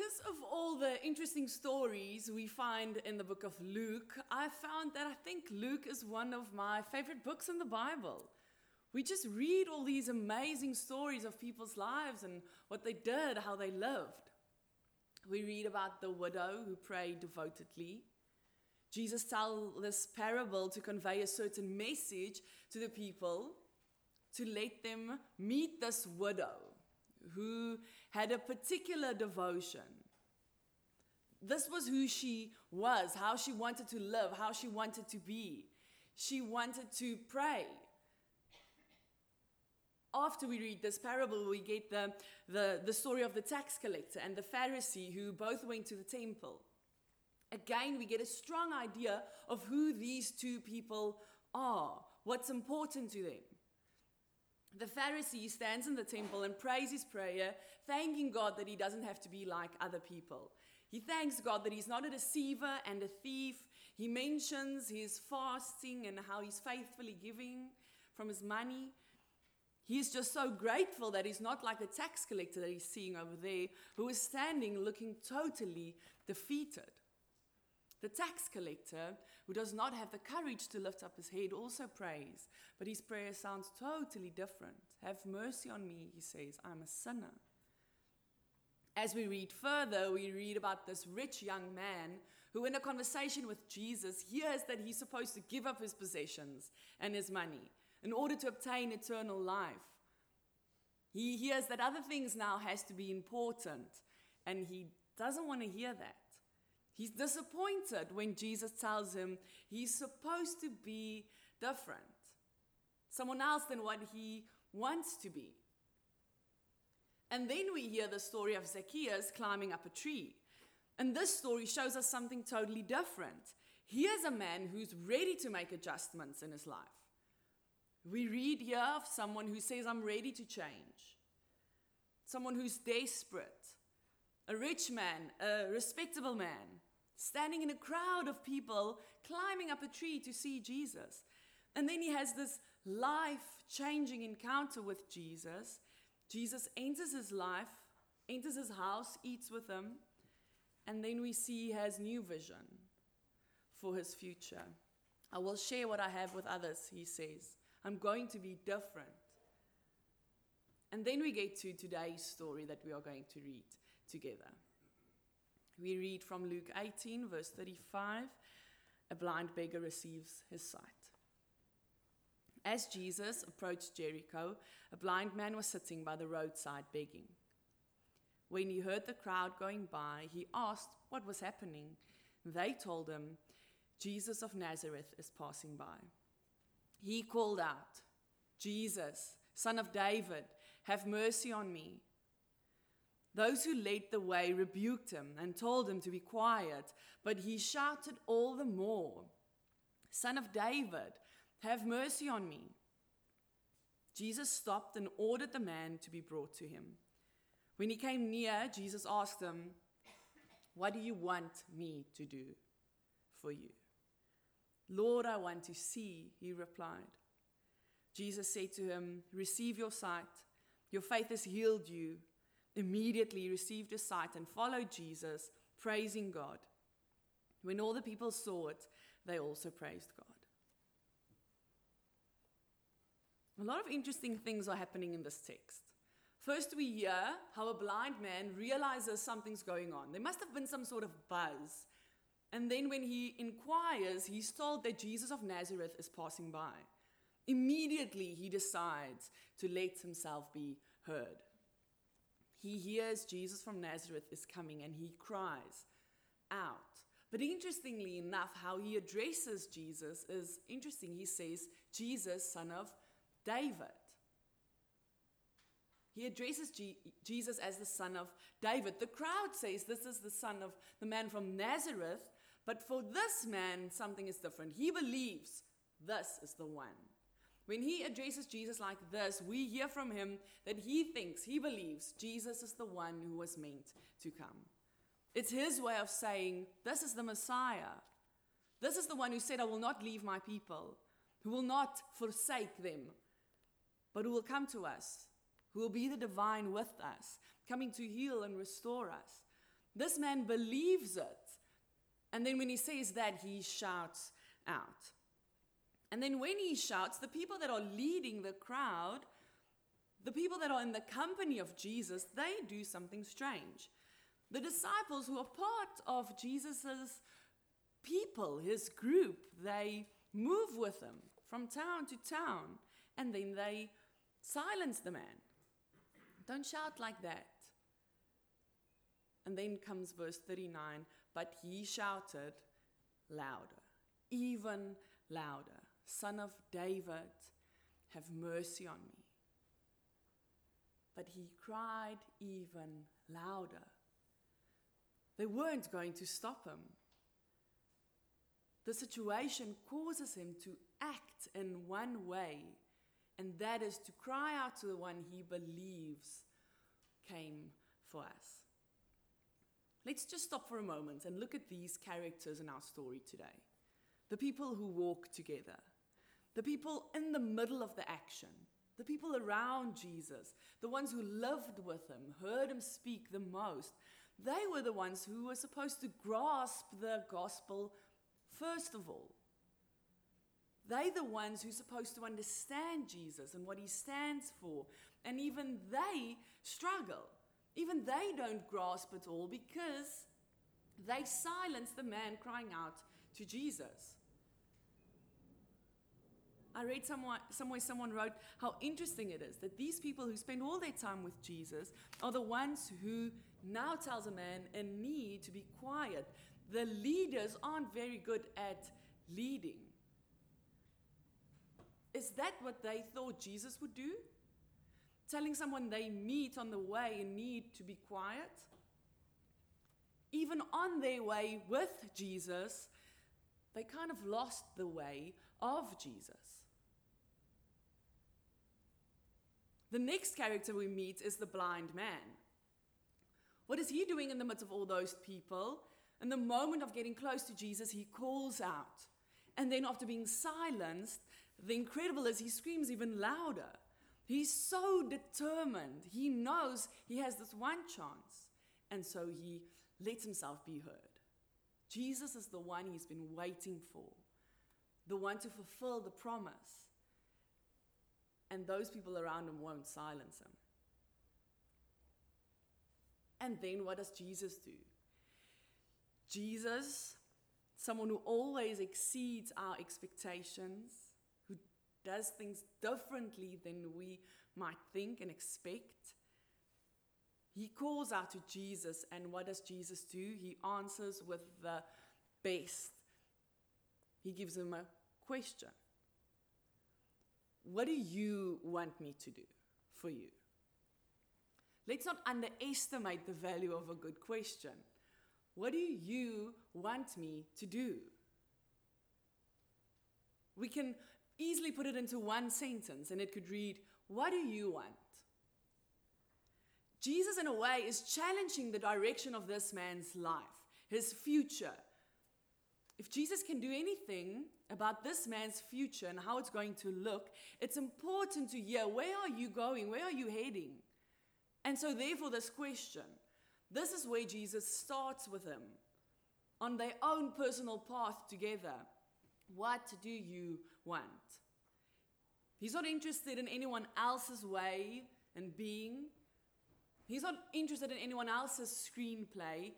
because of all the interesting stories we find in the book of Luke, I found that I think Luke is one of my favorite books in the Bible. We just read all these amazing stories of people's lives and what they did, how they lived. We read about the widow who prayed devotedly. Jesus tells this parable to convey a certain message to the people to let them meet this widow who had a particular devotion. This was who she was, how she wanted to live, how she wanted to be. She wanted to pray. After we read this parable, we get the, the, the story of the tax collector and the Pharisee who both went to the temple. Again, we get a strong idea of who these two people are, what's important to them. The Pharisee stands in the temple and prays his prayer, thanking God that he doesn't have to be like other people. He thanks God that he's not a deceiver and a thief. He mentions his fasting and how he's faithfully giving from his money. He's just so grateful that he's not like the tax collector that he's seeing over there, who is standing looking totally defeated. The tax collector, who does not have the courage to lift up his head, also prays, but his prayer sounds totally different. Have mercy on me, he says, I'm a sinner. As we read further, we read about this rich young man who, in a conversation with Jesus, hears that he's supposed to give up his possessions and his money in order to obtain eternal life. He hears that other things now has to be important, and he doesn't want to hear that. He's disappointed when Jesus tells him he's supposed to be different, someone else than what he wants to be. And then we hear the story of Zacchaeus climbing up a tree. And this story shows us something totally different. Here's a man who's ready to make adjustments in his life. We read here of someone who says, I'm ready to change, someone who's desperate, a rich man, a respectable man, standing in a crowd of people climbing up a tree to see Jesus. And then he has this life changing encounter with Jesus. Jesus enters his life, enters his house, eats with him, and then we see he has new vision for his future. I will share what I have with others, he says. I'm going to be different. And then we get to today's story that we are going to read together. We read from Luke 18, verse 35 a blind beggar receives his sight. As Jesus approached Jericho, a blind man was sitting by the roadside begging. When he heard the crowd going by, he asked what was happening. They told him, Jesus of Nazareth is passing by. He called out, Jesus, son of David, have mercy on me. Those who led the way rebuked him and told him to be quiet, but he shouted all the more, Son of David, have mercy on me. Jesus stopped and ordered the man to be brought to him. When he came near, Jesus asked him, What do you want me to do for you? Lord, I want to see, he replied. Jesus said to him, Receive your sight. Your faith has healed you immediately received his sight and followed Jesus, praising God. When all the people saw it, they also praised God. A lot of interesting things are happening in this text. First, we hear how a blind man realizes something's going on. There must have been some sort of buzz. And then, when he inquires, he's told that Jesus of Nazareth is passing by. Immediately, he decides to let himself be heard he hears Jesus from Nazareth is coming and he cries out. But interestingly enough, how he addresses Jesus is interesting. He says, Jesus, son of David. He addresses G- Jesus as the son of David. The crowd says this is the son of the man from Nazareth, but for this man, something is different. He believes this is the one. When he addresses Jesus like this, we hear from him that he thinks, he believes Jesus is the one who was meant to come. It's his way of saying, This is the Messiah. This is the one who said, I will not leave my people, who will not forsake them, but who will come to us, who will be the divine with us, coming to heal and restore us. This man believes it. And then when he says that, he shouts out. And then when he shouts, the people that are leading the crowd, the people that are in the company of Jesus, they do something strange. The disciples who are part of Jesus's people, his group, they move with him from town to town and then they silence the man. Don't shout like that. And then comes verse 39 but he shouted louder, even louder Son of David, have mercy on me. But he cried even louder. They weren't going to stop him. The situation causes him to act in one way, and that is to cry out to the one he believes came for us. Let's just stop for a moment and look at these characters in our story today. The people who walk together, the people in the middle of the action, the people around Jesus, the ones who lived with him, heard him speak the most, they were the ones who were supposed to grasp the gospel first of all. They the ones who are supposed to understand Jesus and what he stands for. And even they struggle. Even they don't grasp it all because they silence the man crying out to Jesus. I read somewhere, somewhere someone wrote how interesting it is that these people who spend all their time with Jesus are the ones who now tells a man in need to be quiet. The leaders aren't very good at leading. Is that what they thought Jesus would do? telling someone they meet on the way in need to be quiet. Even on their way with Jesus, they kind of lost the way of Jesus. The next character we meet is the blind man. What is he doing in the midst of all those people? In the moment of getting close to Jesus, he calls out. And then, after being silenced, the incredible is he screams even louder. He's so determined. He knows he has this one chance. And so he lets himself be heard. Jesus is the one he's been waiting for, the one to fulfill the promise. And those people around him won't silence him. And then what does Jesus do? Jesus, someone who always exceeds our expectations, does things differently than we might think and expect. He calls out to Jesus, and what does Jesus do? He answers with the best. He gives him a question What do you want me to do for you? Let's not underestimate the value of a good question. What do you want me to do? We can easily put it into one sentence and it could read, What do you want? Jesus, in a way, is challenging the direction of this man's life, his future. If Jesus can do anything about this man's future and how it's going to look, it's important to hear where are you going? Where are you heading? And so, therefore, this question this is where Jesus starts with him on their own personal path together. What do you want? He's not interested in anyone else's way and being. He's not interested in anyone else's screenplay.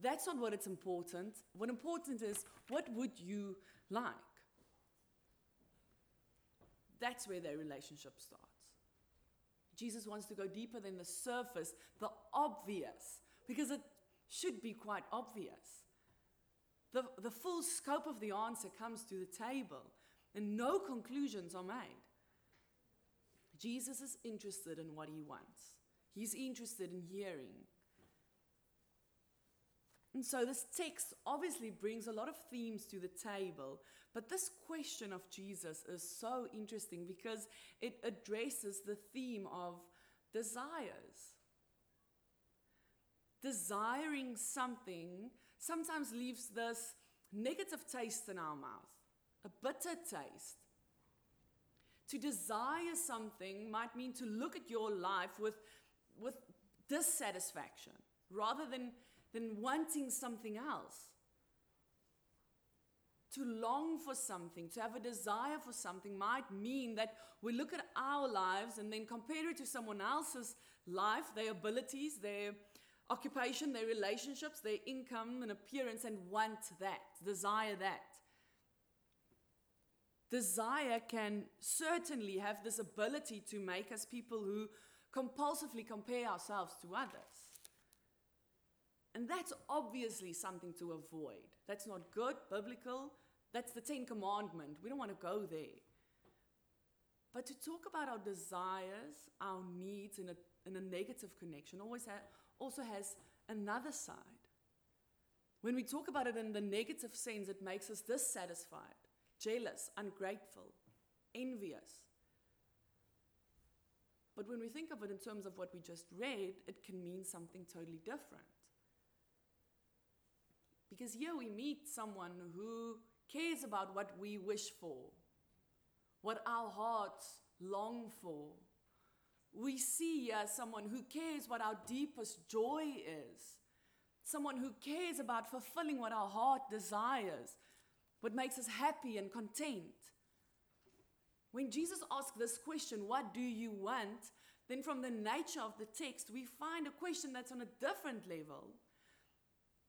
That's not what it's important. What important is what would you like? That's where their relationship starts. Jesus wants to go deeper than the surface, the obvious, because it should be quite obvious. The, the full scope of the answer comes to the table, and no conclusions are made. Jesus is interested in what he wants, he's interested in hearing. And so, this text obviously brings a lot of themes to the table, but this question of Jesus is so interesting because it addresses the theme of desires. Desiring something sometimes leaves this negative taste in our mouth, a bitter taste. To desire something might mean to look at your life with, with dissatisfaction rather than than wanting something else. To long for something, to have a desire for something, might mean that we look at our lives and then compare it to someone else's life, their abilities, their occupation, their relationships, their income and appearance, and want that, desire that. Desire can certainly have this ability to make us people who compulsively compare ourselves to others. And that's obviously something to avoid. That's not good, biblical. That's the Ten Commandment. We don't want to go there. But to talk about our desires, our needs in a, in a negative connection always ha- also has another side. When we talk about it in the negative sense, it makes us dissatisfied, jealous, ungrateful, envious. But when we think of it in terms of what we just read, it can mean something totally different. Because here we meet someone who cares about what we wish for, what our hearts long for. We see as someone who cares what our deepest joy is, someone who cares about fulfilling what our heart desires, what makes us happy and content. When Jesus asks this question, What do you want? then from the nature of the text, we find a question that's on a different level.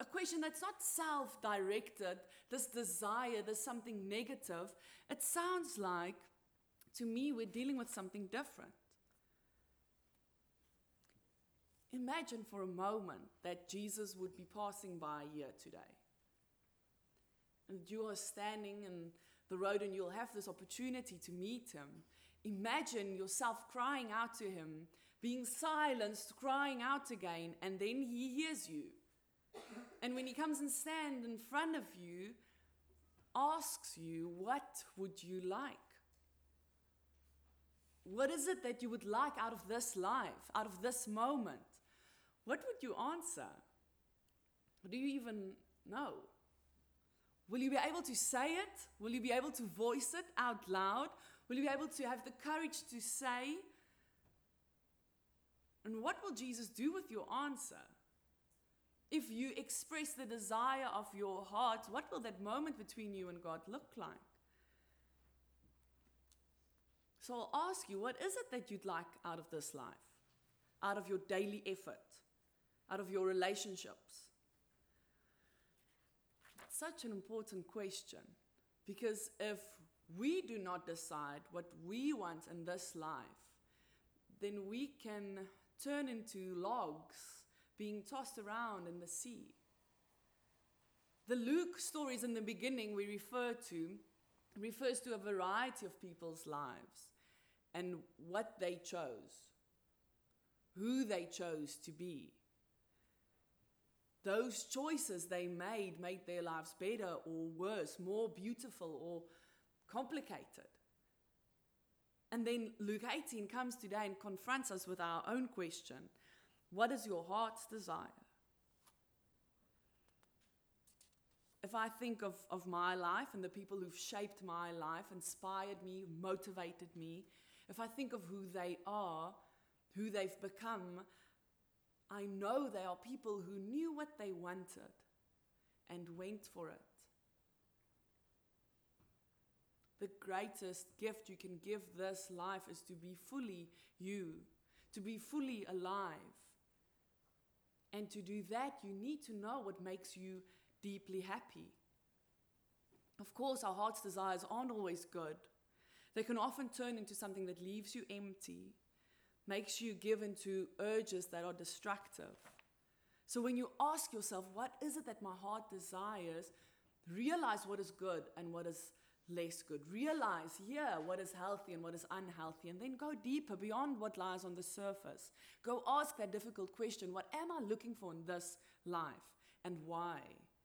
A question that's not self directed, this desire, this something negative. It sounds like, to me, we're dealing with something different. Imagine for a moment that Jesus would be passing by here today. And you are standing in the road and you'll have this opportunity to meet him. Imagine yourself crying out to him, being silenced, crying out again, and then he hears you. And when he comes and stands in front of you, asks you, What would you like? What is it that you would like out of this life, out of this moment? What would you answer? Do you even know? Will you be able to say it? Will you be able to voice it out loud? Will you be able to have the courage to say? And what will Jesus do with your answer? If you express the desire of your heart, what will that moment between you and God look like? So I'll ask you, what is it that you'd like out of this life? Out of your daily effort? Out of your relationships? It's such an important question because if we do not decide what we want in this life, then we can turn into logs being tossed around in the sea. The Luke stories in the beginning we refer to refers to a variety of people's lives and what they chose, who they chose to be. Those choices they made made their lives better or worse, more beautiful or complicated. And then Luke 18 comes today and confronts us with our own question What is your heart's desire? If I think of, of my life and the people who've shaped my life, inspired me, motivated me, if I think of who they are, who they've become, I know they are people who knew what they wanted and went for it. The greatest gift you can give this life is to be fully you, to be fully alive. And to do that, you need to know what makes you deeply happy. Of course, our heart's desires aren't always good. They can often turn into something that leaves you empty, makes you give into urges that are destructive. So when you ask yourself, what is it that my heart desires? Realize what is good and what is less good. Realize here what is healthy and what is unhealthy, and then go deeper beyond what lies on the surface. Go ask that difficult question what am I looking for in this life, and why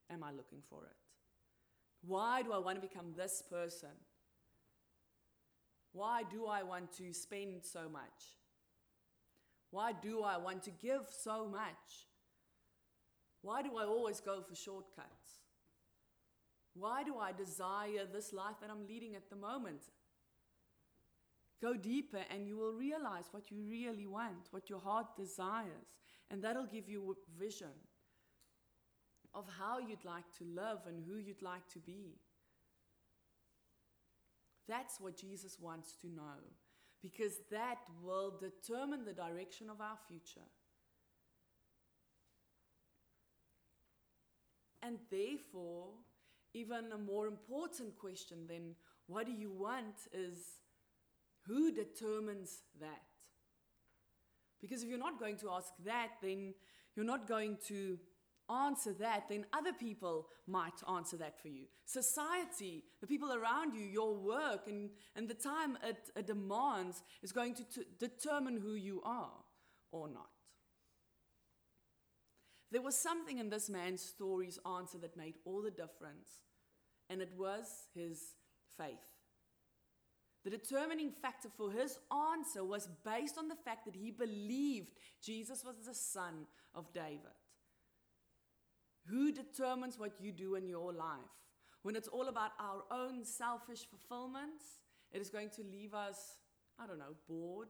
am I looking for it? Why do I want to become this person? Why do I want to spend so much? Why do I want to give so much? Why do I always go for shortcuts? Why do I desire this life that I'm leading at the moment? Go deeper and you will realize what you really want, what your heart desires, and that'll give you a vision. of how you'd like to live and who you'd like to be. That's what Jesus wants to know, because that will determine the direction of our future. And therefore, even a more important question than what do you want is who determines that? Because if you're not going to ask that, then you're not going to answer that, then other people might answer that for you. Society, the people around you, your work, and, and the time it, it demands is going to t- determine who you are or not. There was something in this man's story's answer that made all the difference, and it was his faith. The determining factor for his answer was based on the fact that he believed Jesus was the son of David. Who determines what you do in your life? When it's all about our own selfish fulfillments, it is going to leave us, I don't know, bored,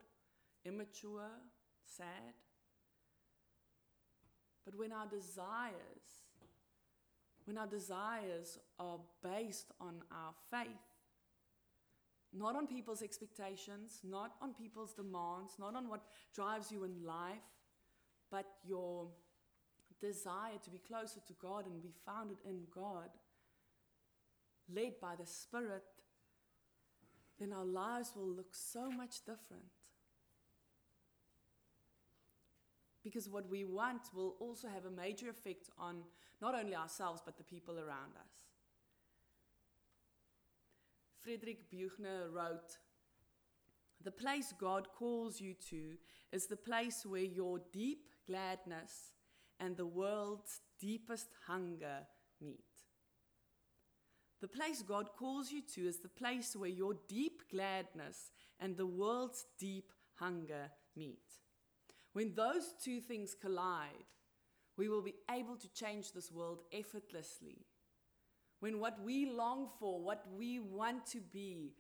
immature, sad. But when our desires, when our desires are based on our faith, not on people's expectations, not on people's demands, not on what drives you in life, but your desire to be closer to God and be founded in God, led by the Spirit, then our lives will look so much different. Because what we want will also have a major effect on not only ourselves, but the people around us. Friedrich Buechner wrote, The place God calls you to is the place where your deep gladness and the world's deepest hunger meet. The place God calls you to is the place where your deep gladness and the world's deep hunger meet. When those two things collide, we will be able to change this world effortlessly. When what we long for, what we want to be,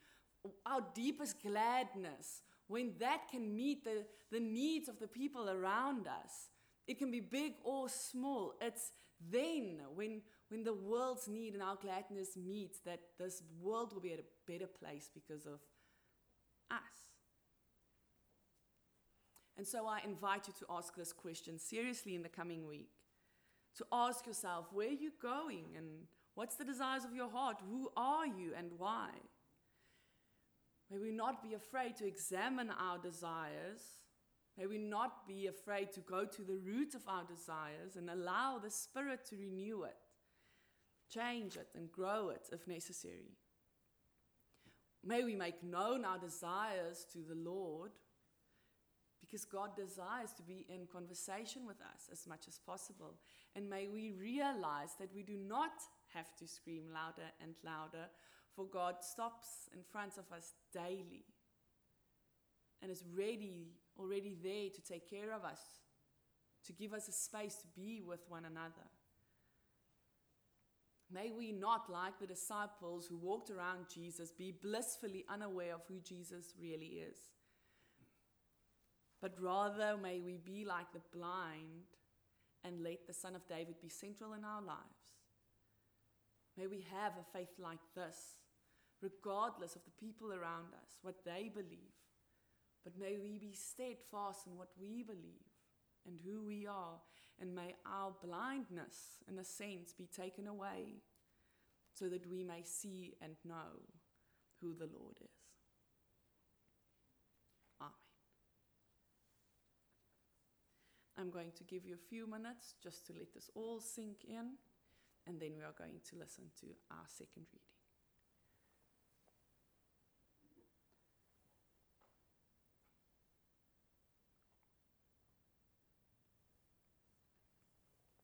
our deepest gladness, when that can meet the, the needs of the people around us, it can be big or small. It's then when, when the world's need and our gladness meets that this world will be at a better place because of us. And so I invite you to ask this question seriously in the coming week. To ask yourself, where are you going and what's the desires of your heart? Who are you and why? May we not be afraid to examine our desires May we not be afraid to go to the root of our desires and allow the Spirit to renew it, change it, and grow it if necessary. May we make known our desires to the Lord because God desires to be in conversation with us as much as possible. And may we realize that we do not have to scream louder and louder, for God stops in front of us daily and is ready, already there to take care of us, to give us a space to be with one another. May we not, like the disciples who walked around Jesus, be blissfully unaware of who Jesus really is. But rather, may we be like the blind and let the Son of David be central in our lives. May we have a faith like this, regardless of the people around us, what they believe. But may we be steadfast in what we believe and who we are, and may our blindness, in a sense, be taken away so that we may see and know who the Lord is. Amen. I'm going to give you a few minutes just to let this all sink in, and then we are going to listen to our second reading.